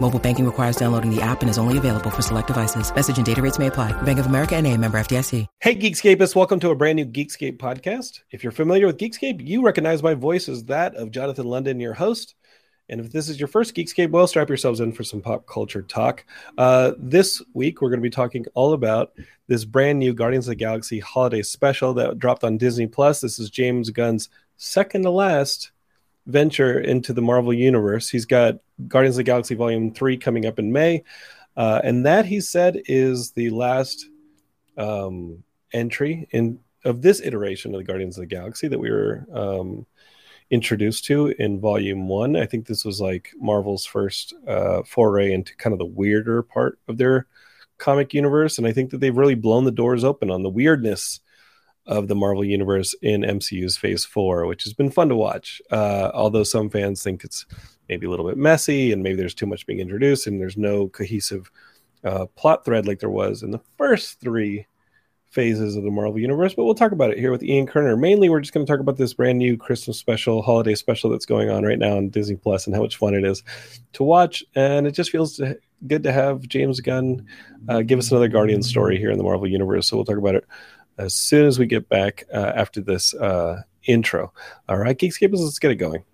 Mobile banking requires downloading the app and is only available for select devices. Message and data rates may apply. Bank of America and a member FDIC. Hey, Geekscapists, welcome to a brand new Geekscape podcast. If you're familiar with Geekscape, you recognize my voice as that of Jonathan London, your host. And if this is your first Geekscape, well, strap yourselves in for some pop culture talk. Uh, this week, we're going to be talking all about this brand new Guardians of the Galaxy holiday special that dropped on Disney Plus. This is James Gunn's second to last venture into the Marvel Universe. He's got Guardians of the Galaxy Volume 3 coming up in May. Uh, and that, he said, is the last um, entry in of this iteration of the Guardians of the Galaxy that we were um, introduced to in volume one. I think this was like Marvel's first uh, foray into kind of the weirder part of their comic universe, and I think that they've really blown the doors open on the weirdness of the Marvel universe in MCU's Phase Four, which has been fun to watch. Uh, although some fans think it's maybe a little bit messy, and maybe there's too much being introduced, and there's no cohesive uh, plot thread like there was in the first three phases of the Marvel Universe, but we'll talk about it here with Ian Kerner. Mainly, we're just going to talk about this brand new Christmas special, holiday special that's going on right now on Disney Plus, and how much fun it is to watch. And it just feels good to have James Gunn uh, give us another Guardian story here in the Marvel Universe. So we'll talk about it as soon as we get back uh, after this uh, intro. All right, Geekscapists, let's get it going.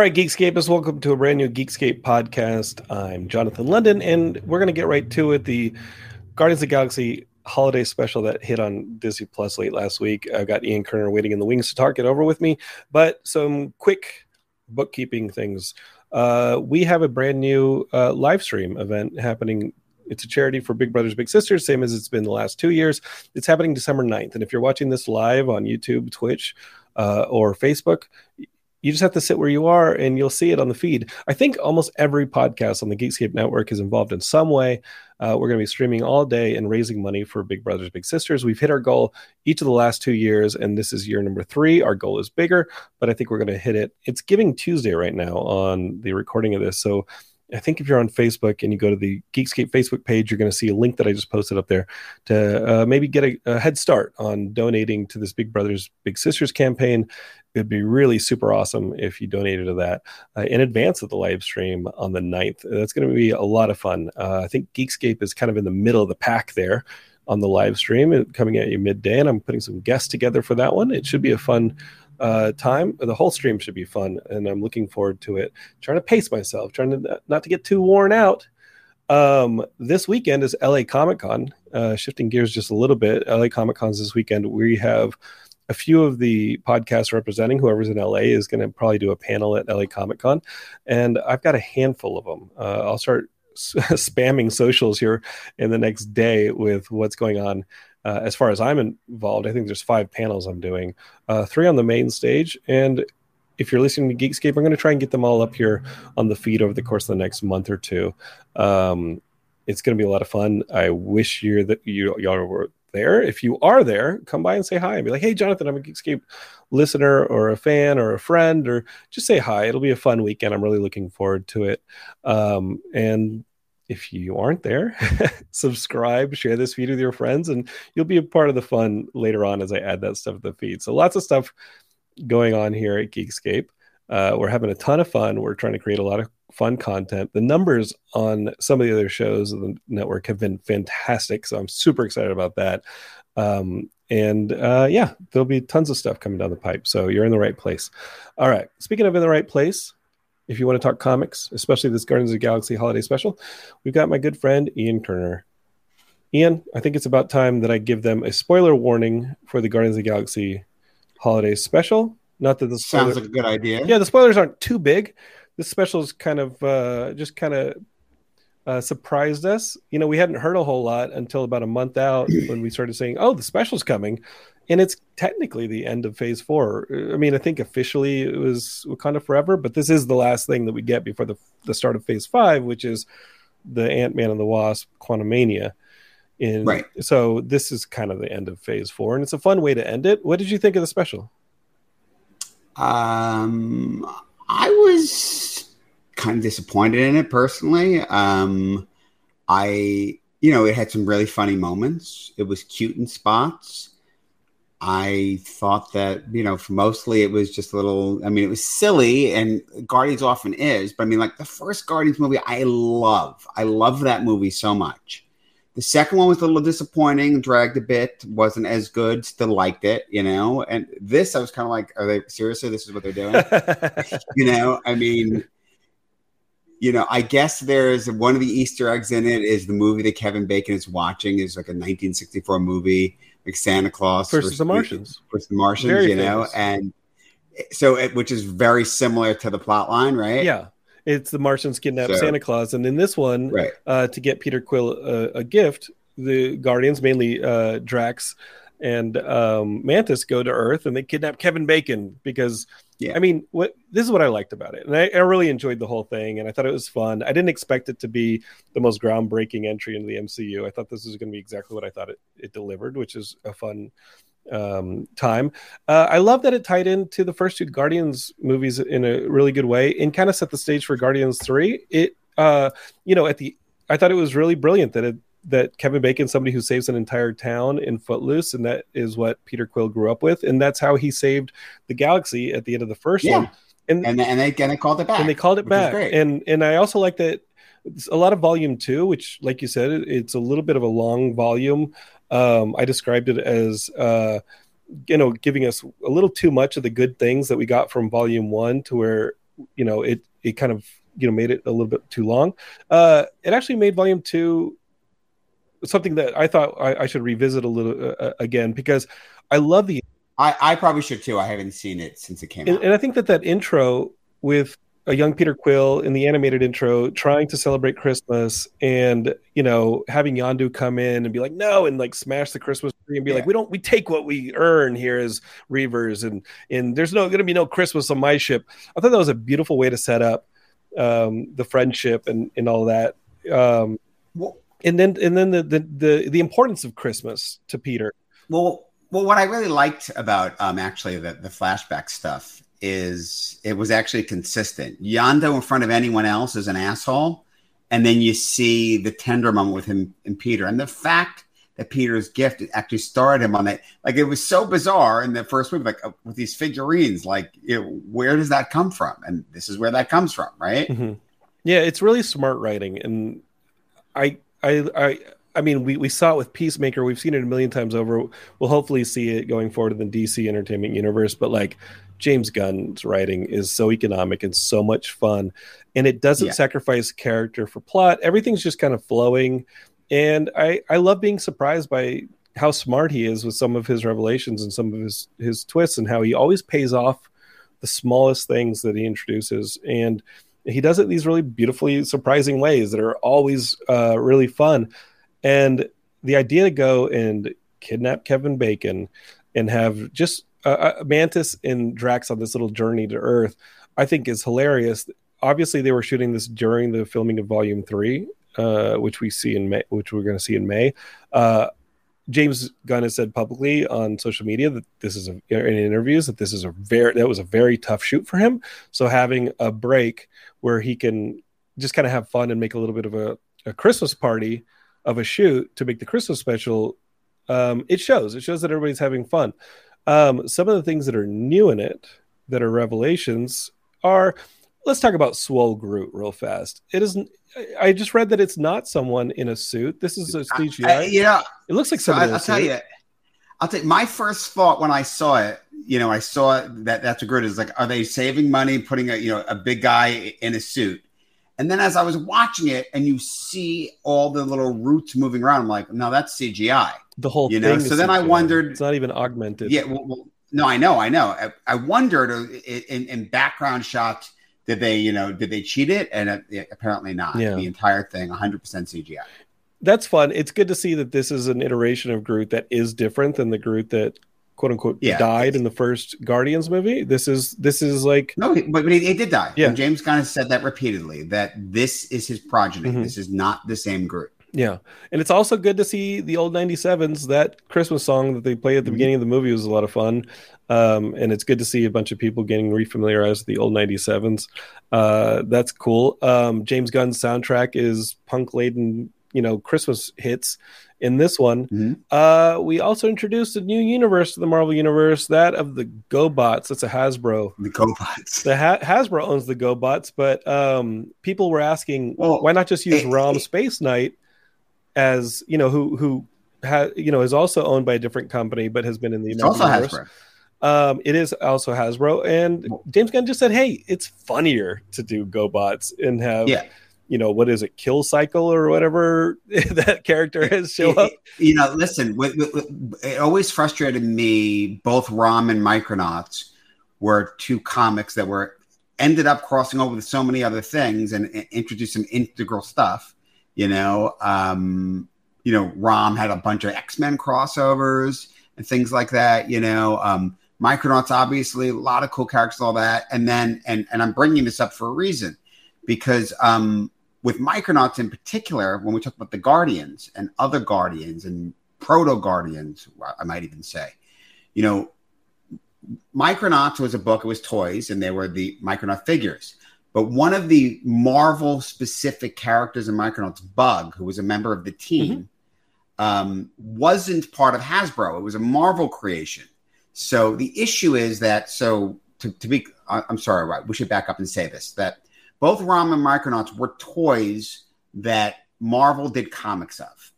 Right, Geekscapists, welcome to a brand new Geekscape podcast. I'm Jonathan London, and we're going to get right to it. The Guardians of the Galaxy holiday special that hit on Disney Plus late last week. I've got Ian Kerner waiting in the wings to talk it over with me, but some quick bookkeeping things. Uh, we have a brand new uh, live stream event happening it's a charity for Big Brothers Big Sisters, same as it's been the last two years. It's happening December 9th. And if you're watching this live on YouTube, Twitch, uh, or Facebook, you just have to sit where you are and you'll see it on the feed. I think almost every podcast on the Geekscape network is involved in some way. Uh, we're going to be streaming all day and raising money for Big Brothers Big Sisters. We've hit our goal each of the last two years, and this is year number three. Our goal is bigger, but I think we're going to hit it. It's Giving Tuesday right now on the recording of this. So I think if you're on Facebook and you go to the Geekscape Facebook page, you're going to see a link that I just posted up there to uh, maybe get a, a, head start on donating to this Big Brothers Big Sisters campaign. It'd be really super awesome if you donated to that uh, in advance of the live stream on the 9th. That's going to be a lot of fun. Uh, I think Geekscape is kind of in the middle of the pack there on the live stream coming at you midday, and I'm putting some guests together for that one. It should be a fun uh, time. The whole stream should be fun, and I'm looking forward to it. Trying to pace myself, trying to not to get too worn out. Um, this weekend is LA Comic Con. Uh, shifting gears just a little bit, LA Comic Con's this weekend. We have a few of the podcasts representing whoever's in LA is going to probably do a panel at LA Comic Con, and I've got a handful of them. Uh, I'll start spamming socials here in the next day with what's going on uh, as far as I'm involved, I think there's five panels I'm doing, uh, three on the main stage. And if you're listening to Geekscape, I'm going to try and get them all up here on the feed over the course of the next month or two. Um, it's going to be a lot of fun. I wish you that you y'all were there. If you are there, come by and say hi and be like, "Hey, Jonathan, I'm a Geekscape listener or a fan or a friend," or just say hi. It'll be a fun weekend. I'm really looking forward to it. Um, and if you aren't there, subscribe, share this feed with your friends, and you'll be a part of the fun later on as I add that stuff to the feed. So lots of stuff going on here at Geekscape. Uh, we're having a ton of fun. We're trying to create a lot of fun content. The numbers on some of the other shows of the network have been fantastic, so I'm super excited about that. Um, and uh, yeah, there'll be tons of stuff coming down the pipe. So you're in the right place. All right. Speaking of in the right place, if you want to talk comics, especially this Guardians of the Galaxy holiday special, we've got my good friend Ian Turner. Ian, I think it's about time that I give them a spoiler warning for the Guardians of the Galaxy holiday special. Not that the spoiler... sounds like a good idea. Yeah, the spoilers aren't too big. This special is kind of uh, just kind of uh, surprised us. You know, we hadn't heard a whole lot until about a month out when we started saying, "Oh, the special's coming," and it's technically the end of phase four. I mean, I think officially it was Wakanda Forever, but this is the last thing that we get before the the start of phase five, which is the Ant Man and the Wasp Quantumania. In, right. So this is kind of the end of phase four, and it's a fun way to end it. What did you think of the special? Um, I was kind of disappointed in it personally. Um, I, you know, it had some really funny moments. It was cute in spots. I thought that, you know, for mostly it was just a little, I mean, it was silly and Guardians often is, but I mean, like the first Guardians movie, I love. I love that movie so much. The second one was a little disappointing, dragged a bit, wasn't as good, still liked it, you know. And this, I was kind of like, are they seriously? This is what they're doing? you know, I mean, you know, I guess there's one of the Easter eggs in it is the movie that Kevin Bacon is watching is like a 1964 movie like Santa Claus versus, versus the Martians, versus the Martians, very you know, famous. and so it, which is very similar to the plot line, right? Yeah, it's the Martians kidnap so, Santa Claus, and in this one, right. uh, to get Peter Quill a, a gift, the Guardians, mainly uh, Drax and um, Mantis, go to Earth and they kidnap Kevin Bacon because yeah. I mean, what this is what I liked about it, and I, I, really enjoyed the whole thing, and I thought it was fun. I didn't expect it to be the most groundbreaking entry into the MCU. I thought this was going to be exactly what I thought it, it delivered, which is a fun um, time. Uh, I love that it tied into the first two Guardians movies in a really good way, and kind of set the stage for Guardians Three. It, uh, you know, at the I thought it was really brilliant that it that Kevin Bacon, somebody who saves an entire town in Footloose, and that is what Peter Quill grew up with, and that's how he saved the galaxy at the end of the first yeah. one. And and, and they and they called it back, and they called it back, and and I also like that a lot of volume two, which, like you said, it's a little bit of a long volume. Um, I described it as uh, you know giving us a little too much of the good things that we got from volume one to where you know it it kind of you know made it a little bit too long. Uh, it actually made volume two something that I thought I, I should revisit a little uh, uh, again because I love the. I, I probably should too. I haven't seen it since it came and, out. And I think that that intro with a young Peter Quill in the animated intro trying to celebrate Christmas and you know having Yondu come in and be like no and like smash the Christmas tree and be yeah. like we don't we take what we earn here as Reavers and and there's no going to be no Christmas on my ship. I thought that was a beautiful way to set up um, the friendship and and all that. Um, well, and then and then the, the the the importance of Christmas to Peter. Well, well, what I really liked about um actually the the flashback stuff is it was actually consistent. Yondu in front of anyone else is an asshole, and then you see the tender moment with him and Peter, and the fact that Peter's gift actually started him on that. Like it was so bizarre in the first movie, like uh, with these figurines. Like, you know, where does that come from? And this is where that comes from, right? Mm-hmm. Yeah, it's really smart writing, and I I I I mean, we, we saw it with Peacemaker. We've seen it a million times over. We'll hopefully see it going forward in the DC Entertainment Universe. But like James Gunn's writing is so economic and so much fun, and it doesn't yeah. sacrifice character for plot. Everything's just kind of flowing, and I I love being surprised by how smart he is with some of his revelations and some of his his twists, and how he always pays off the smallest things that he introduces and he does it these really beautifully surprising ways that are always uh, really fun. And the idea to go and kidnap Kevin Bacon and have just uh, uh, Mantis and Drax on this little journey to Earth, I think is hilarious. Obviously, they were shooting this during the filming of Volume Three, uh, which we see in May, which we're going to see in May. James Gunn has said publicly on social media that this is a, in interviews that this is a very that was a very tough shoot for him. So having a break where he can just kind of have fun and make a little bit of a, a Christmas party of a shoot to make the Christmas special, um, it shows. It shows that everybody's having fun. Um, some of the things that are new in it that are revelations are let's talk about Swole Groot real fast. It isn't. I just read that it's not someone in a suit. This is a CGI. I, I, yeah, it looks like so somebody. I, will tell you. I'll take my first thought when I saw it. You know, I saw that that's a Groot is like, are they saving money putting a you know a big guy in a suit? And then as I was watching it, and you see all the little roots moving around, I'm like, no, that's CGI. The whole you know. So then CGI. I wondered, it's not even augmented. Yeah, well, well, no, I know, I know. I, I wondered uh, in, in background shots did they, you know, did they cheat it? And uh, apparently not. Yeah. The entire thing, 100% CGI. That's fun. It's good to see that this is an iteration of Groot that is different than the Groot that quote unquote Yeah. died in the first Guardians movie. This is this is like No, but, but he, he did die. Yeah. And James Gunn has said that repeatedly that this is his progeny. Mhm. This is not the same Groot. Yeah, and it's also good to see the old '97s. That Christmas song that they play at the Mhm. beginning of the movie was a lot of fun, um, and it's good to see a bunch of people getting refamiliarized with the old '97s. Uh, that's cool. Um, James Gunn's soundtrack is punk laden, you know, Christmas hits. In this one, Mhm. uh, we also introduced a new universe to the Marvel universe, that of the GoBots. That's a Hasbro The GoBots. the ha- Hasbro owns the GoBots, but um, people were asking Well, why not just use Rom Space Knight as you know who who ha- you know is also owned by a different company but has been in the It's also universe. Hasbro. Um, it is also Hasbro, and James Gunn just said, "Hey, it's funnier to do GoBots and have Yeah. you know what is it, Kill Cycle or whatever that character is show up." you know, listen, it always frustrated me. Both Rom and Micronauts were two comics that were ended up crossing over with so many other things and, and introduced some integral stuff. You know, um, you know, Rom had a bunch of X Men crossovers and things like that. You know, um, Micronauts obviously a lot of cool characters, all that, and then and and I'm bringing this up for a reason because um, with Micronauts in particular, when we talk about the Guardians and other Guardians and proto Guardians, I might even say, you know, Micronauts was a book, it was toys, and they were the Micronaut figures. But one of the Marvel specific characters in Micronauts, Bug, who was a member of the team, um, wasn't part of Hasbro. It was a Marvel creation. So the issue is that, so to, to be, I'm sorry, right? We should back up and say this that both Rom and Micronauts were toys that Marvel did comics of.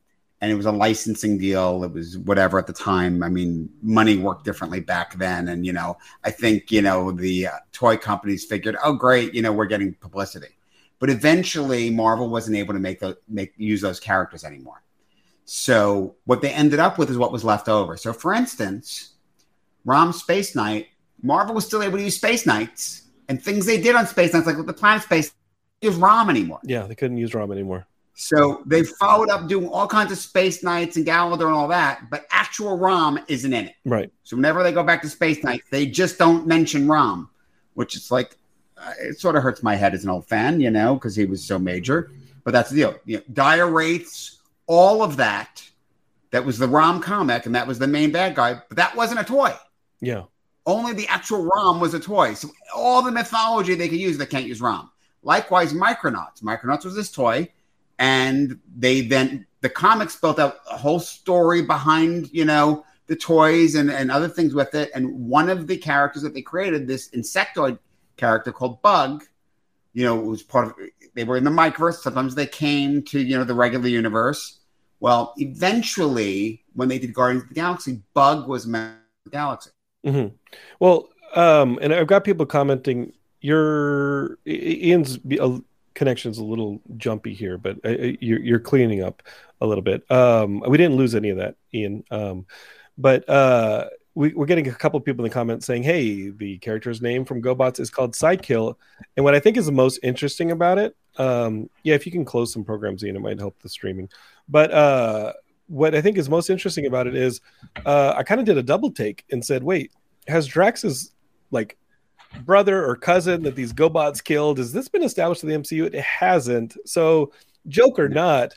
And it was a licensing deal. It was whatever at the time. I mean, money worked differently back then. And, you know, I think, you know, the uh, toy companies figured, oh, great, you know, we're getting publicity. But eventually, Marvel wasn't able to make those, make use those characters anymore. So what they ended up with is what was left over. So, for instance, Rom Space Knight, Marvel was still able to use Space Knights and things they did on Space Knights, like with the Planet Space, use Rom anymore. Yeah, they couldn't use Rom anymore. So they followed up doing all kinds of Space Knights and Galador and all that, but actual Rom isn't in it. Right. So whenever they go back to Space Knights, they just don't mention Rom, which is like, uh, it sort of hurts my head as an old fan, you know, because he was so major. But that's the deal. You know, Dire Wraiths, all of that, that was the Rom comic, and that was the main bad guy, but that wasn't a toy. Yeah. Only the actual ROM was a toy. So all the mythology they could use, they can't use ROM. Likewise, Micronauts. Micronauts was this toy, and they then the comics built out a whole story behind you know the toys and, and other things with it. And one of the characters that they created, this insectoid character called Bug, you know, was part of. They were in the microverse. Sometimes they came to you know the regular universe. Well, eventually, when they did Guardians of the Galaxy, Bug was the Galaxy. hmm Well, um, and I've got people commenting. Your Ian's connection's a little jumpy here, but uh, uh, you're, you're cleaning up a little bit. Um, we didn't lose any of that, Ian. Um, but uh, we, we're getting a couple of people in the comments saying, "Hey, the character's name from GoBots is called Cy-Kill." And what I think is the most interesting about it, um, yeah, if you can close some programs, Ian, it might help the streaming. But uh, what I think is most interesting about it is, uh, I kind of did a double take and said, "Wait, has Drax's like brother or cousin that these GoBots killed has this been established in the MCU? It hasn't. So, joke or not,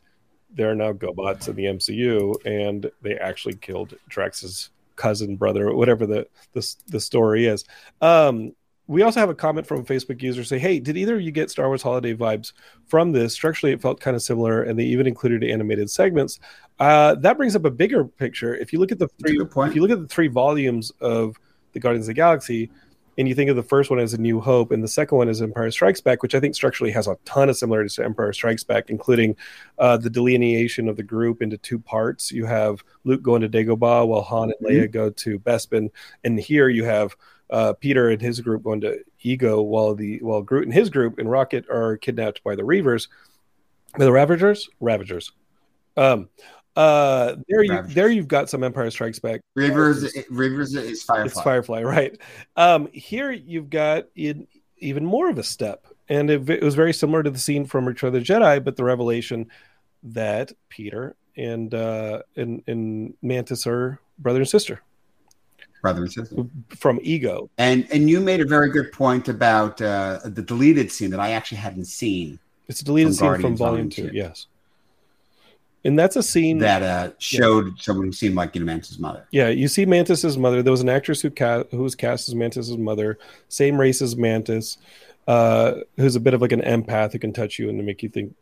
there are now GoBots in the MCU, and they actually killed Drax's cousin, brother, whatever the the, the story is. Um, we also have a comment from a Facebook user say, "Hey, did either of you get Star Wars holiday vibes from this? Structurally, it felt kind of similar, and they even included animated segments. Uh, that brings up a bigger picture. If you look at the three, if you look at the three volumes of the Guardians of the Galaxy, and you think of the first one as A New Hope, and the second one as Empire Strikes Back, which I think structurally has a ton of similarities to Empire Strikes Back, including uh, the delineation of the group into two parts. You have Luke going to Dagobah, while Han and Leia mm-hmm. go to Bespin, and here you have." uh, Peter and his group going to Ego, while the while Groot and his group and Rocket are kidnapped by the Reavers, by the Ravagers, Ravagers. Um, uh, there you there you've got some Empire Strikes Back. Reavers, Reavers is Firefly. It's Firefly, right? Um, here you've got in even more of a step, and it, it was very similar to the scene from Return of the Jedi, but the revelation that Peter and uh, and and Mantis are brother and sister brother and sister from Ego. And and you made a very good point about uh, the deleted scene that I actually hadn't seen. It's a deleted scene from Volume Two. Yes, and that's a scene that uh, showed yeah. someone who seemed like you know, Mantis' mother. Yeah, you see Mantis's mother. There was an actress who ca- who was cast as Mantis's mother, same race as Mantis. Uh, who's a bit of like an empath who can touch you and to make you think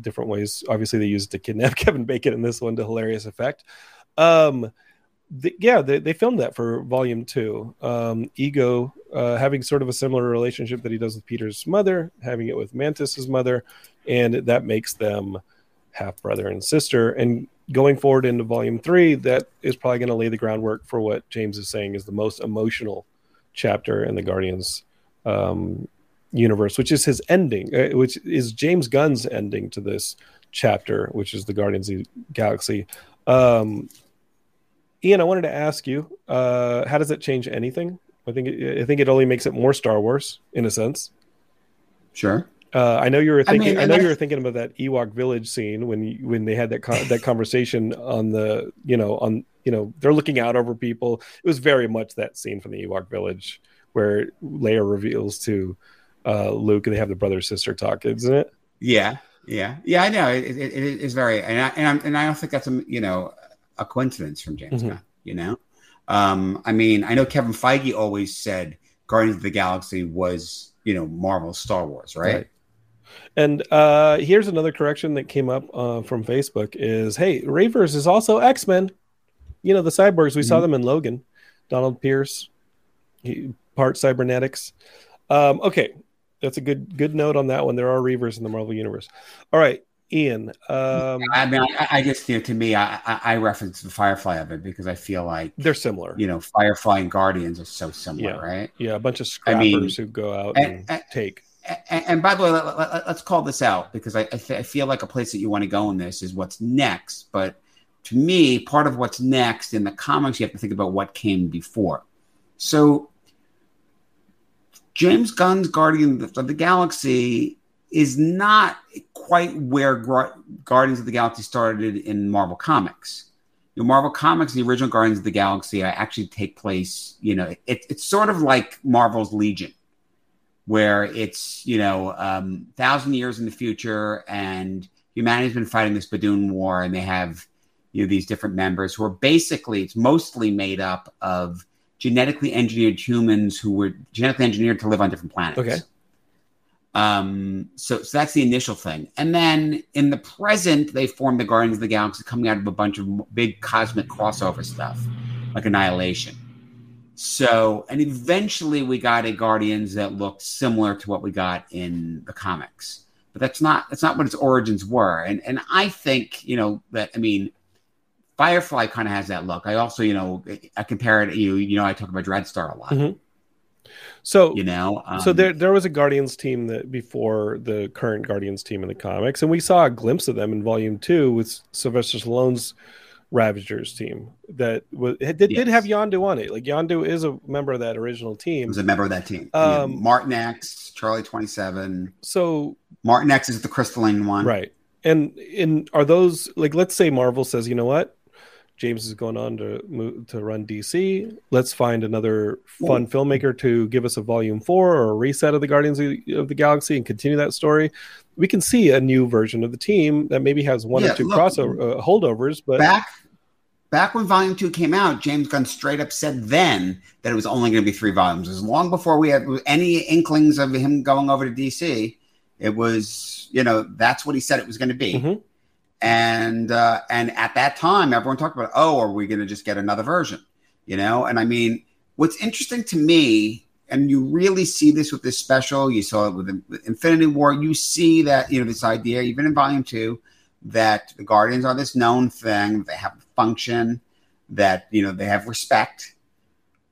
different ways. Obviously, they used to kidnap Kevin Bacon in this one to hilarious effect. Um, the, yeah, they, they filmed that for volume two. Um, Ego uh, having sort of a similar relationship that he does with Peter's mother, having it with Mantis's mother, and that makes them half brother and sister. And going forward into volume three, that is probably going to lay the groundwork for what James is saying is the most emotional chapter in the Guardians um, universe, which is his ending, uh, which is James Gunn's ending to this chapter, which is the Guardians of the Galaxy. Um, Ian, I wanted to ask you, uh, how does it change anything? I think it, I think it only makes it more Star Wars in a sense. Sure. Uh, I know you were thinking. I, mean, I know I, you were thinking about that Ewok village scene when you, when they had that con- that conversation on the you know on you know they're looking out over people. It was very much that scene from the Ewok village where Leia reveals to uh, Luke and they have the brother sister talk, isn't it? Yeah, yeah, yeah. I know it, it, it is very, and I and, and, i don't think that's a you know a coincidence from James mm-hmm. Gunn. You know, um, I mean, I know Kevin Feige always said Guardians of the Galaxy was you know Marvel Star Wars, right? right. And uh, here's another correction that came up uh, from Facebook: is hey, Reavers is also X Men. You know the cyborgs. We mm-hmm. saw them in Logan. Donald Pierce, he, part cybernetics. Um, okay, that's a good good note on that one. There are Reavers in the Marvel universe. All right, Ian. Um, I mean, I, I guess you know, to me, I, I reference the Firefly of it because I feel like they're similar. You know, Firefly and Guardians are so similar, yeah. right? Yeah, a bunch of scrappers I mean, who go out and, and, and take. And, by the way, let, us call this out because I feel like a place that you want to go in this is what's next. But to me, part of what's next in the comics, you have to think about what came before. So, James Gunn's Guardian of the Galaxy is not quite where Guardians of the Galaxy started in Marvel Comics. You know, Marvel Comics, the original Guardians of the Galaxy, actually take place. You know, it, it's sort of like Marvel's Legion, where it's you know um, thousand years in the future, and humanity's been fighting this Badoon War, and they have you know these different members who are basically it's mostly made up of genetically engineered humans who were genetically engineered to live on different planets. Okay. Um, so, so that's the initial thing. And then in the present, they formed the Guardians of the Galaxy coming out of a bunch of big cosmic crossover stuff, like Annihilation. So, and eventually we got a Guardians that looked similar to what we got in the comics. But that's not that's not what its origins were. And and I think, you know, that I mean, Firefly kind of has that look. I also, you know, I compare it, you you know, I talk about Dreadstar a lot. Mm-hmm. So you know, um, so there there was a Guardians team that before the current Guardians team in the comics, and we saw a glimpse of them in Volume Two with Sylvester Stallone's Ravagers team that was did, yes. did have Yondu on it. Like Yondu is a member of that original team. Was a member of that team. Um, yeah. Martinex, Charlie Twenty Seven. So Martinex is the crystalline one, right? And in are those like let's say Marvel says, you know what, James is going on to move to run DC. Let's find another fun filmmaker to give us a volume four or a reset of the Guardians of the, of the Galaxy and continue that story. We can see a new version of the team that maybe has one yeah, or two look, crossover uh, holdovers, but back back when Volume Two came out, James Gunn straight up said then that it was only going to be three volumes. It was long before we had any inklings of him going over to DC. It was, you know, that's what he said it was going to be. Mm-hmm and uh, and at that time everyone talked about oh are we going to just get another version? You know? And i mean what's interesting to me and you really see this with this special you saw it with infinity war you see that you know this idea even in volume two that the guardians are this known thing they have a function that you know they have respect.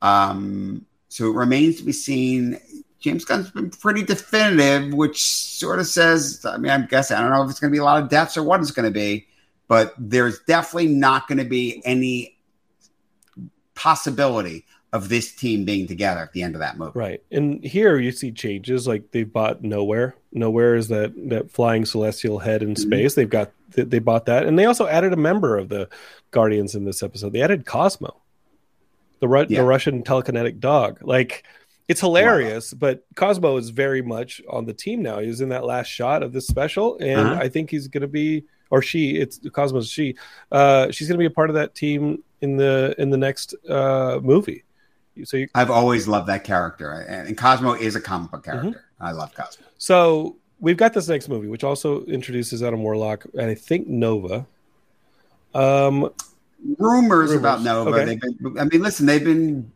Um so it remains to be seen James Gunn's been pretty definitive, which sort of says, I mean, I'm guessing, I don't know if it's going to be a lot of deaths or what it's going to be, but there's definitely not going to be any possibility of this team being together at the end of that movie. Right. And here you see changes like they've bought Nowhere. Nowhere is that that flying celestial head in mm-hmm. space. They've got they bought that and they also added a member of the Guardians in this episode. They added Cosmo. The Ru- yeah. the Russian telekinetic dog. Like it's hilarious, wow. but Cosmo is very much on the team now. He's in that last shot of this special, and uh-huh. I think he's going to be, or she, it's Cosmo's she. Uh, she's going to be a part of that team in the in the next uh, movie. So you, I've always loved that character, and Cosmo is a comic book mm-hmm. character. Mm-hmm. I love Cosmo. So we've got this next movie, which also introduces Adam Warlock and I think Nova. Um, rumors, rumors. about Nova. Okay. Been, I mean, listen, they've been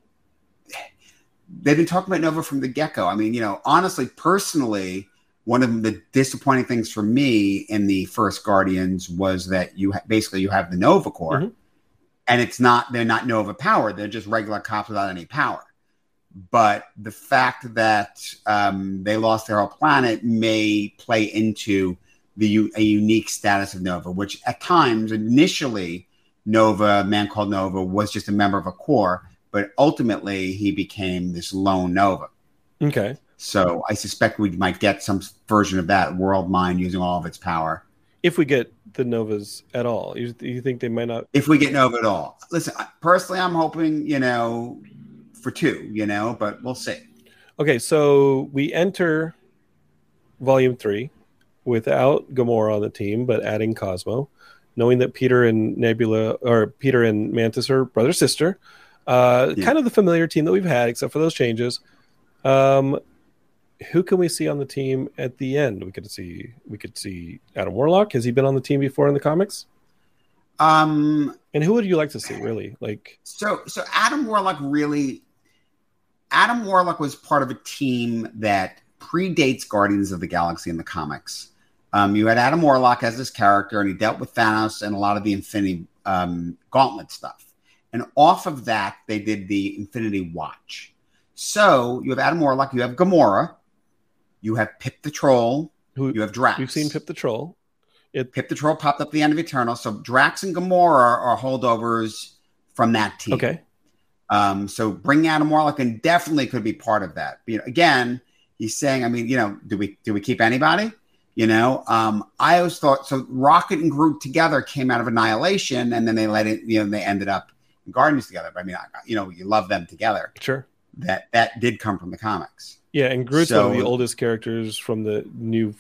they've been talking about Nova from the get go. I mean, you know, honestly, personally, one of the disappointing things for me in the first Guardians was that you ha- basically you have the Nova Corps, mm-hmm. and it's not they're not Nova power; they're just regular cops without any power. But the fact that um, they lost their whole planet may play into the a unique status of Nova, which at times initially Nova, man called Nova, was just a member of a corps but ultimately he became this lone Nova. Okay. So I suspect we might get some version of that world mind using all of its power. If we get the Novas at all, you, you think they might not? If we get Nova at all, listen. Personally, I'm hoping you know for two, you know, but we'll see. Okay, so we enter Volume Three without Gamora on the team, but adding Cosmo, knowing that Peter and Nebula or Peter and Mantis are brother sister. Uh, yeah. Kind of the familiar team that we've had, except for those changes. Um, who can we see on the team at the end? We could see we could see Adam Warlock. Has he been on the team before in the comics? Um, and who would you like to see? Really, like so. So Adam Warlock really. Adam Warlock was part of a team that predates Guardians of the Galaxy in the comics. Um, you had Adam Warlock as this character, and he dealt with Thanos and a lot of the Infinity um, Gauntlet stuff. And off of that, they did the Infinity Watch. So you have Adam Warlock, you have Gamora, you have Pip the Troll, Who, you have Drax. We've seen Pip the Troll. It, Pip the Troll popped up at the end of Eternal. So Drax and Gamora are holdovers from that team. Okay. Um, so bring Adam Warlock and definitely could be part of that. You know, again, he's saying, I mean, you know, do we do we keep anybody? You know, um, I always thought so. Rocket and Groot together came out of Annihilation, and then they let it. You know, they ended up Guardians together. But I mean, I, you know, you love them together. Sure. That that did come from the comics. Yeah, and Groot's so, one of the oldest characters from the new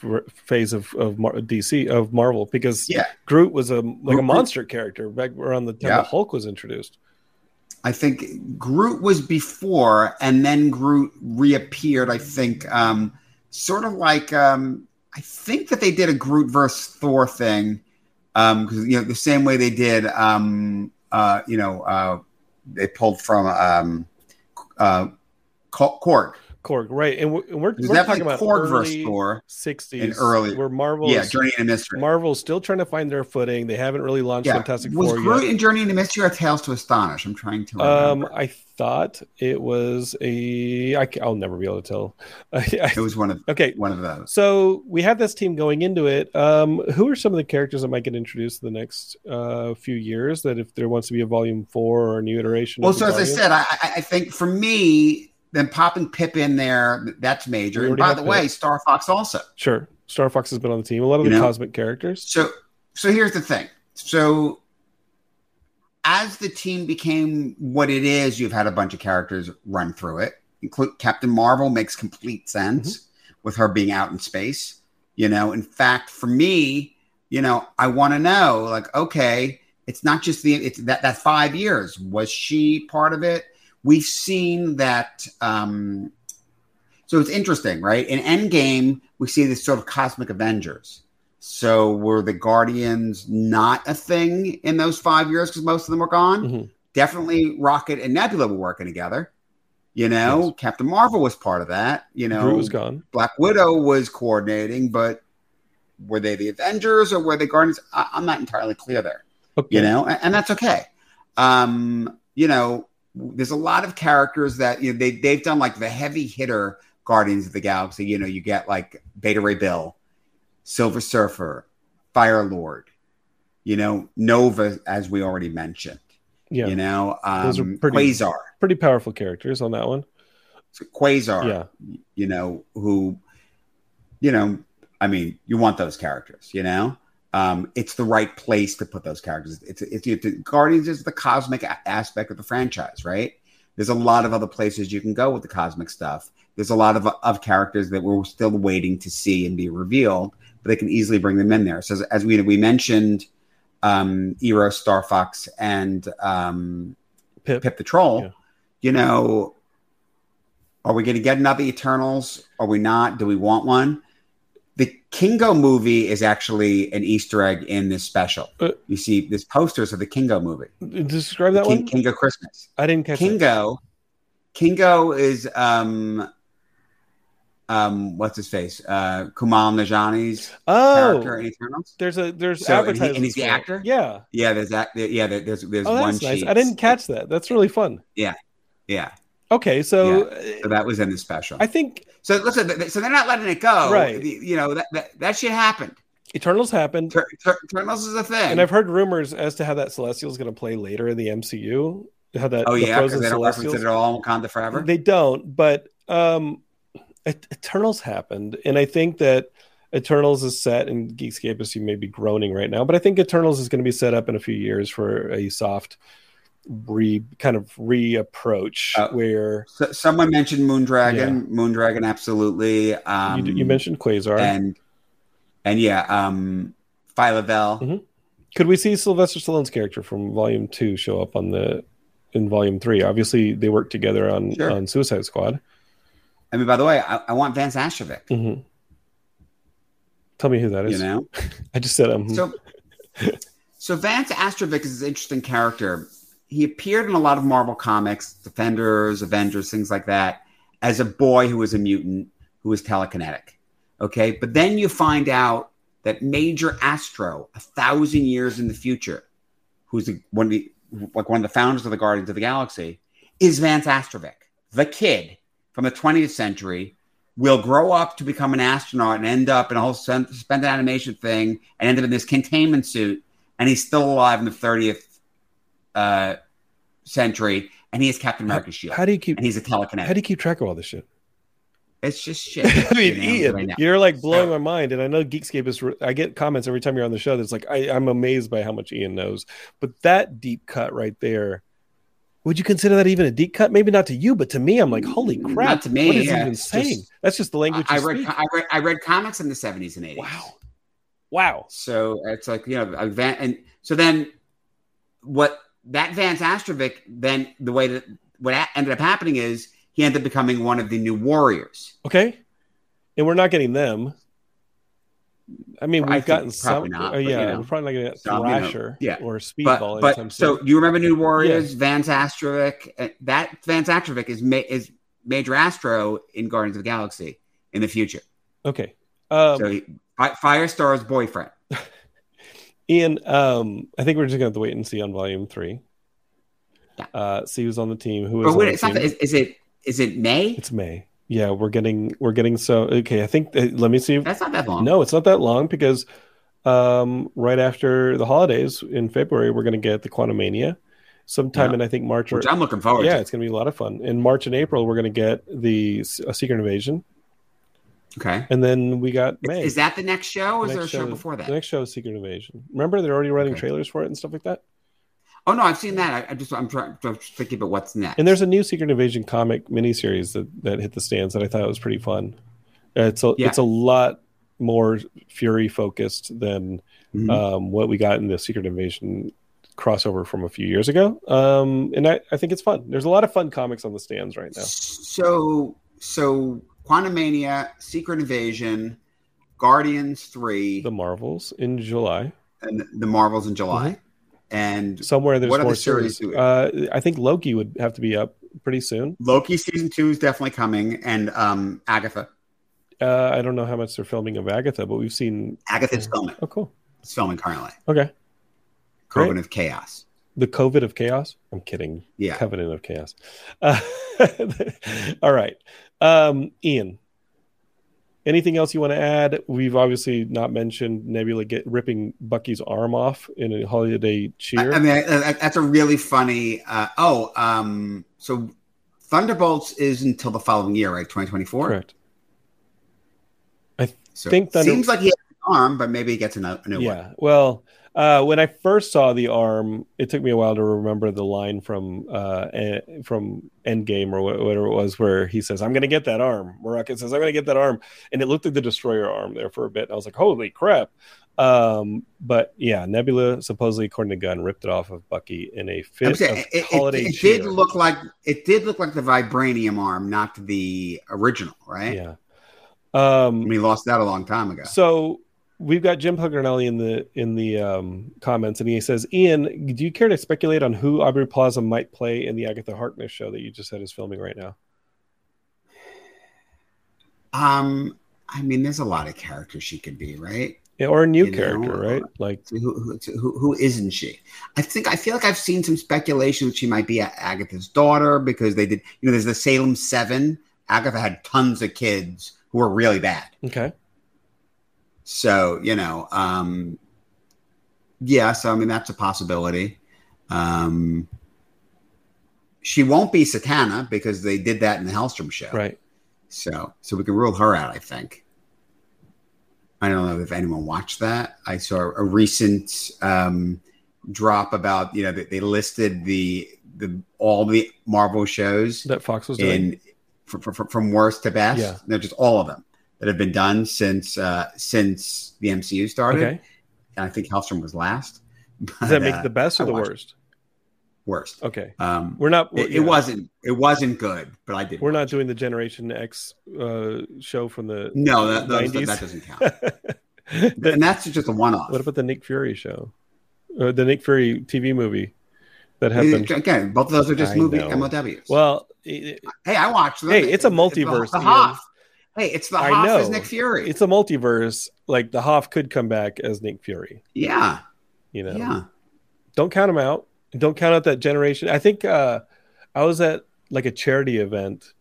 phase of, of Mar- DC of Marvel because yeah. Groot was a like Groot, a monster character back around the time yeah. Hulk was introduced. I think Groot was before, and then Groot reappeared. I think, um, sort of like um, I think that they did a Groot versus Thor thing, because um, you know the same way they did um, uh, you know, uh, they pulled from um, uh, Korg. Korg, right? And we're, we're, we're talking about Korg early '60s, early where Marvel, yeah, Journey into Mystery. Marvel's still trying to find their footing. They haven't really launched yeah. Fantastic was Four Groot yet. and Journey into Mystery or Tales to Astonish? I'm trying to. Remember. Um, I thought it was a. I, I'll never be able to tell. it was one of okay, one of those. So we have this team going into it. Um, who are some of the characters that might get introduced in the next uh, few years? That if there wants to be a volume four or a new iteration. Well, so as I said, I, I think for me then popping Pip in there, that's major. And by the Pip. way, Star Fox also. Sure. Star Fox has been on the team. A lot of you the know? cosmic characters. So so here's the thing. So as the team became what it is, you've had a bunch of characters run through it. Include Captain Marvel makes complete sense mm-hmm. with her being out in space. You know, in fact, for me, you know, I want to know, like, okay, it's not just the it's that that five years was she part of it? We've seen that. um So it's interesting, right? In Endgame, we see this sort of cosmic Avengers so were the Guardians not a thing in those five years because most of them were gone? Mm-hmm. Definitely Rocket and Nebula were working together. You know, yes. Captain Marvel was part of that. You know, was gone. Black Widow was coordinating, but were they the Avengers or were they Guardians? I- am not entirely clear there. Okay. You know, and, and that's okay. Um, you know, there's a lot of characters that you know they they've done like the heavy hitter Guardians of the Galaxy. You know, you get like Beta Ray Bill Silver Surfer, Fire Lord, you know, Nova, as we already mentioned. Yeah. You know, um, those are pretty, Quasar. Pretty powerful characters on that one. Quasar, yeah. you know, who, you know, I mean, you want those characters, you know? Um, it's the right place to put those characters. It's, it's, it's Guardians is the cosmic aspect of the franchise, right? There's a lot of other places you can go with the cosmic stuff. There's a lot of, of characters that we're still waiting to see and be revealed but they can easily bring them in there. So as we we mentioned, um, Eros, Star Fox, and um, Pip. Pip the Troll. Yeah. You know, are we going to get another Eternals? Are we not? Do we want one? The Kingo movie is actually an Easter egg in this special. Uh, you see, there's posters of the Kingo movie. Describe that King, one. Kingo Christmas. I didn't catch Kingo. That. Kingo is um, um, what's his face? Uh, Kumail Nanjiani's oh, character in Eternals. There's a there's so, and, he, and he's the actor. Yeah, yeah. There's that. Yeah, there's there's oh, one. Nice. I didn't catch that. That's really fun. Yeah, yeah. Okay, so, yeah. so that was in the special. I think so. Listen, so they're not letting it go, right? You know that that, that shit happened. Eternals happened. Eternals is a thing, and I've heard rumors as to how that Celestial is going to play later in the MCU. How that oh yeah, because they don't reference it at all in Wakanda Forever. They don't, but um, Eternals happened, and I think that Eternals is set, and Geekscape is you may be groaning right now, but I think Eternals is going to be set up in a few years for a soft re kind of reapproach uh, where so someone mentioned Moondragon, yeah. Moondragon, absolutely. Um, you, you, mentioned Quasar, and and yeah, um, Phyla-Vell. Mm-hmm. Could we see Sylvester Stallone's character from Volume Two show up on the in Volume Three? Obviously, they worked together on sure. on Suicide Squad. I mean, by the way, I, I want Vance Astrovik. Mm-hmm. Tell me who that is. You know, I just said um. So, so Vance Astrovik is an interesting character. He appeared in a lot of Marvel comics, Defenders, Avengers, things like that, as a boy who was a mutant who was telekinetic. Okay, but then you find out that Major Astro, a thousand years in the future, who's one of the like one of the founders of the Guardians of the Galaxy, is Vance Astrovik, the kid from the 20th century will grow up to become an astronaut and end up in a whole suspended animation thing and end up in this containment suit. And he's still alive in the 30th uh, century. And he is Captain America's shield. How do you keep? And he's a telekinetic. How do you keep track of all this shit? It's just shit. I mean, you know, Ian, right you're like blowing so, my mind, and I know Geekscape is. Re- I get comments every time you're on the show. That's like I, I'm amazed by how much Ian knows. But that deep cut right there would you consider that even a deep cut? Maybe not to you, but to me, I'm like, holy crap! Not to me, what is yeah. even saying? Just, That's just the language. I read, I read, I read comics in the 70s and 80s. Wow, wow. So it's like you know, and so then what that Vance Astrovik, then the way that what ended up happening is he ended up becoming one of the new Warriors. Okay, and we're not getting them. I mean, we've I gotten some. Not, uh, yeah, you know, we're probably not going to get Thrasher you know, yeah. or Speedball. But, but so you remember New Warriors, yeah. Vance Astrovik? Uh, that Vance Astrovik is ma- is Major Astro in Guardians of the Galaxy in the future. Okay. Um, so he, Firestar's boyfriend. Ian, um, I think we're just going to have to wait and see on Volume Three. Yeah. Uh, see who's on the team. Who is? Wait, it's not, is, is it is it May? It's May. Yeah, we're getting we're getting so okay. I think uh, let me see. That's not that long. No, it's not that long because um, right after the holidays in February, we're going to get the Quantumania. Sometime yeah. in I think March, which or, I'm looking forward. Yeah, to. it's going to be a lot of fun. In March and April, we're going to get the a Secret Invasion. Okay, and then we got May. Is that the next show, or the is there a show, show, before that? The next show is Secret Invasion. Remember, they're already running okay. trailers for it and stuff like that. Oh no, I've seen that. I, I just I'm trying to think about what's next. And there's a new Secret Invasion comic miniseries that that hit the stands that I thought was pretty fun. It's a Yeah. it's a lot more Fury focused than Mhm. um, what we got in the Secret Invasion crossover from a few years ago. Um, and I, I think it's fun. There's a lot of fun comics on the stands right now. So so Quantum Mania, Secret Invasion, Guardians three, The Marvels in July. and the Marvels in July. Mm-hmm. And Somewhere there's What more series series. Uh, I think Loki would have to be up pretty soon. Loki season two is definitely coming, and um, Agatha. Uh, I don't know how much they're filming of Agatha, but we've seen. Agatha's filming. Oh, cool. It's filming currently. Okay. Great. Of Chaos. The COVID of Chaos. I'm kidding. Yeah. Covenant of Chaos. Uh, all right. Um, Ian, anything else you want to add? We've obviously not mentioned Nebula get ripping Bucky's arm off in a holiday cheer. I, I mean, I, I, that's a really funny. Uh, oh, um, so Thunderbolts is until the following year, right? 2024. Correct. So think Thunder- seems like he has an arm, but maybe he gets a, no- a new one. Yeah. Well, uh, when I first saw the arm, it took me a while to remember the line from uh, eh, from Endgame or wha- whatever it was, where he says, "I'm going to get that arm." Rocket says, "I'm going to get that arm," and it looked like the Destroyer arm there for a bit. And I was like, "Holy crap!" Um, but yeah, Nebula supposedly, according to Gunn, ripped it off of Bucky in a fit saying, of it, it- holiday it cheer. did look like it did look like the vibranium arm, not the original, right? yeah. I Um, mean, he lost that a long time ago. So we've got Jim Pugnarelli in the in the um, comments, and he says, "Ian, do you care to speculate on who Aubrey Plaza might play in the Agatha Harkness show that you just said is filming right now?" Um, I mean, there's a lot of characters she could be, right? Yeah, or a new You character, uh, right? Like, So who, who, so who, who isn't she? I think I feel like I've seen some speculation that she might be Agatha's daughter because they did. You know, there's the Salem Seven. Agatha had tons of kids who were really bad. okay, So you know, um, yeah. So I mean, that's a possibility. Um, she won't be Satana because they did that in the Helstrom show. right? So, so we can rule her out. I think. I don't know if anyone watched that. I saw a recent um, drop about you know they, they listed the the all the Marvel shows That Fox was doing. in from, from, from worst to best. Yeah. No, just all of them that have been done since uh, since the MCU started. okay, And I think Helstrom was last. does that make uh, the best or I the worst? Worst. Okay, Um, we're not. it, yeah, it wasn't. It wasn't good, but I did. We're not watch it. doing the Generation X uh, show from the No, that, those- 90s. that doesn't count. And that's just a one-off. what about the Nick Fury show? Uh, the Nick Fury TV movie that happened. Again, both of those are just I movie know. MOWs. Well, it, hey, I watched them. Hey, it's a multiverse, Ian. Hoff. Hey, it's the I Hoff know. as Nick Fury. it's a multiverse. Like the Hoff could come back as Nick Fury. yeah, You know, yeah. don't count him out. Don't count out that generation. I think uh, I was at like a charity event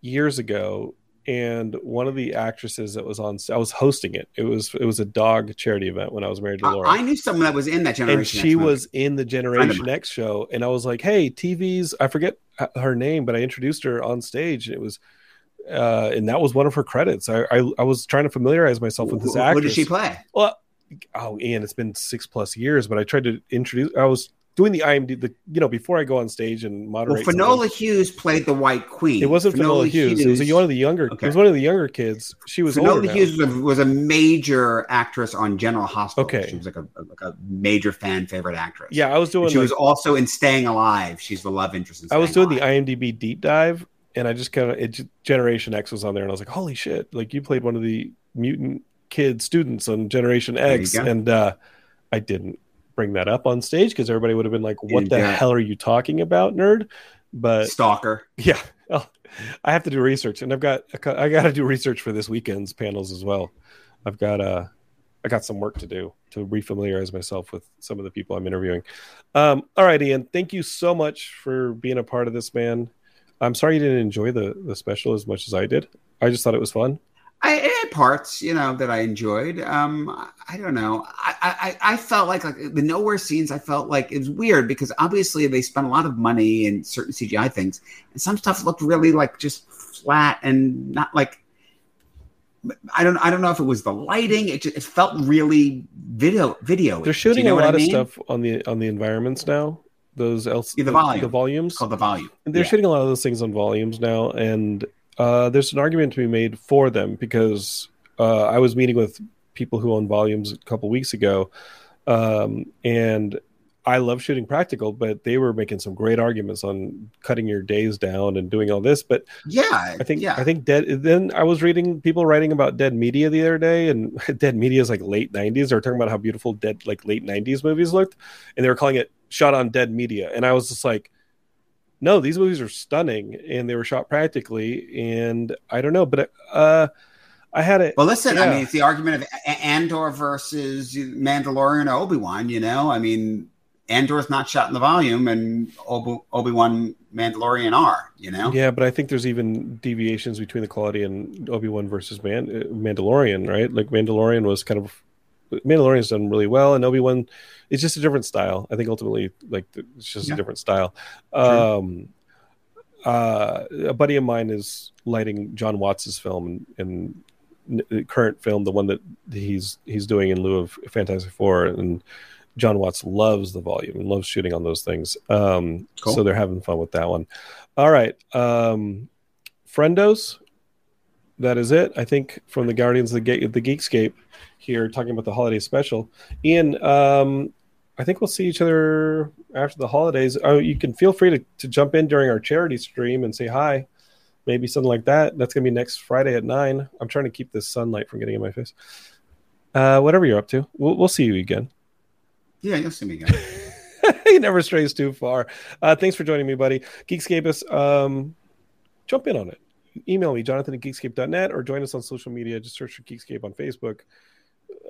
years ago, and one of the actresses that was on, I was hosting it. It was it was a dog charity event when I was married to Laura. I knew someone that was in that generation. and she X movie. was in the Generation. X show, and I was like, "Hey, TV's." I forget her name, but I introduced her on stage, and it was, uh, and that was one of her credits. I I, I was trying to familiarize myself with this who actress. did she play? Well, oh, Ian, it's been six plus years, but I tried to introduce. I was doing the IMD, the you know, before I go on stage and Well, moderate. Finola something. Hughes played the White Queen. It wasn't Finola Hughes. It was one of the younger. Okay. It was one of the younger kids. She was Finola. Hughes was a, was a major actress on General Hospital. Okay. she was like a, like a major fan favorite actress. Yeah, I was doing. And she like- was also in Staying Alive. She's the love interest in I was doing the IMDb deep dive, and I just kind of Generation X was on there, and I was like, "Holy shit!" Like you played one of the mutant kid students on Generation X, and uh, I didn't bring that up on stage because everybody would have been like, "What the hell are you talking about, nerd?" But Stalker. yeah, oh, I have to do research, and I've got I got to do research for this weekend's panels as well. I've got uh I got some work to do to refamiliarize myself with some of the people I'm interviewing. Um, all right, Ian, thank you so much for being a part of this, man. I'm sorry you didn't enjoy the the special as much as I did. I just thought it was fun. I it had parts, you know, that I enjoyed. Um, I, I don't know. I, I I felt like like the nowhere scenes. I felt like it was weird because obviously they spent a lot of money in certain CGI things, and some stuff looked really like just flat and not like. I don't. I don't know if it was the lighting. It just it felt really video video. They're shooting you know a lot I of stuff on the on the environments now, those else Yeah, the volume. the volumes. It's called the volume. They're Yeah. shooting a lot of those things on volumes now, and uh, there's an argument to be made for them because uh, I was meeting with people who own volumes a couple weeks ago, um, and I love shooting practical, but they were making some great arguments on cutting your days down and doing all this. But Yeah, I think yeah. I think dead. Then I was reading people writing about dead media the other day, and dead media is like late '90s. They were talking about how beautiful dead like late '90s movies looked, and they were calling it shot on dead media. And I was just like, no, these movies are stunning, and they were shot practically. And I don't know, but uh, I had it. Well, listen, I mean, it's the argument of Andor versus Mandalorian or Obi Wan. You know, I mean, Andor's not shot in the volume, and Obi Wan Mandalorian are. You know, Yeah, but I think there's even deviations between the quality and Obi Wan versus Man- uh, Mandalorian, right? Like Mandalorian was kind of Mandalorian's done really well, and Obi Wan it's just a different style. I think ultimately, like it's just Yeah. a different style. Um, uh, a buddy of mine is lighting Jon Watts's film and, and the current film, the one that he's he's doing in lieu of Fantastic Four, and Jon Watts loves the volume and loves shooting on those things. Um, Cool. So they're having fun with that one. All right, um, friendos. That is it. I think from the Guardians of the, Ge- the Geekscape here, talking about the holiday special. Ian, um, I think we'll see each other after the holidays. Oh, you can feel free to, to jump in during our charity stream and say hi. Maybe something like that. That's gonna be next Friday at nine. I'm trying to keep this sunlight from getting in my face. Uh, whatever you're up to, we'll, we'll see you again. yeah, you'll see me again. he never strays too far. Uh, thanks for joining me, buddy. Geekscapists, um, jump in on it. Email me, jonathan at geekscape.net, or join us on social media. Just search for Geekscape on Facebook.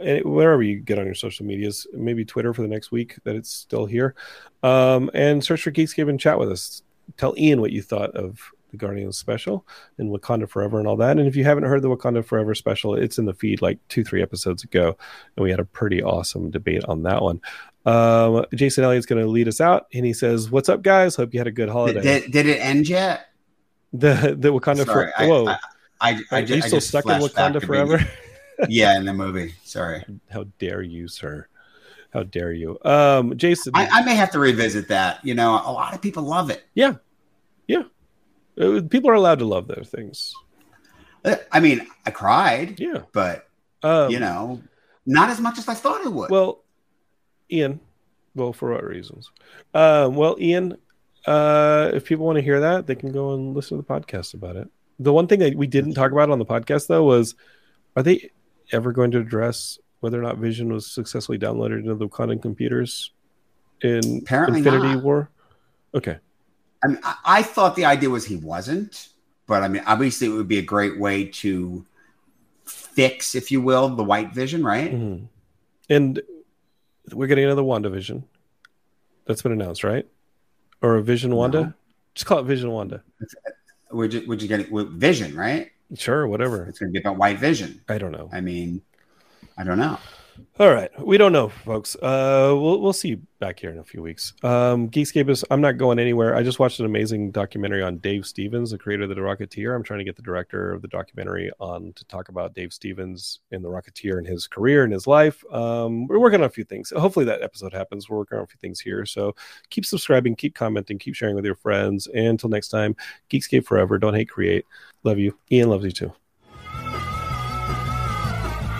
And wherever you get on your social medias, maybe Twitter for the next week that it's still here. Um, and search for Geekscape and chat with us. Tell Ian what you thought of the Guardians special and Wakanda Forever and all that. And if you haven't heard the Wakanda Forever special, it's in the feed like two, three episodes ago. And we had a pretty awesome debate on that one. Um, Jason Elliott's going to lead us out, and he says, "What's up, guys? Hope you had a good holiday." did, did, did it end yet? The the Wakanda Sorry, for- I, Whoa, I, I, I, are you still just stuck in Wakanda forever? yeah, in the movie. Sorry, How dare you, sir? How dare you, um, Jason? I, I may have to revisit that. You know, a lot of people love it. yeah, yeah. Uh, people are allowed to love their things. Uh, I mean, I cried, Yeah, but um, you know, not as much as I thought it would. Well, Ian. Well, for what reasons? Um, well, Ian, uh, if people want to hear that, they can go and listen to the podcast about it. The one thing that we didn't talk about on the podcast, though, was are they ever going to address whether or not Vision was successfully downloaded into the Wakandan computers in Apparently Infinity not. War? Okay. I mean, I, thought the idea was he wasn't, but I mean, obviously, it would be a great way to fix, if you will, the white vision, right? Mhm. And we're getting another WandaVision. That's been announced, right? Or a Vision Wanda? No. Just call it Vision Wanda. We're just, we're just getting vision, right? Sure, whatever. It's going to be about white vision. I don't know. I mean, I don't know. All right, we don't know, folks. Uh, we'll we'll see you back here in a few weeks. Um, Geekscape is. I'm not going anywhere. I just watched an amazing documentary on Dave Stevens, the creator of the Rocketeer. I'm trying to get the director of the documentary on to talk about Dave Stevens and the Rocketeer and his career and his life. Um, we're working on a few things. Hopefully that episode happens. We're working on a few things here. So keep subscribing, keep commenting, keep sharing with your friends. And until next time, Geekscape forever. Don't hate, create. Love you. Ian loves you too.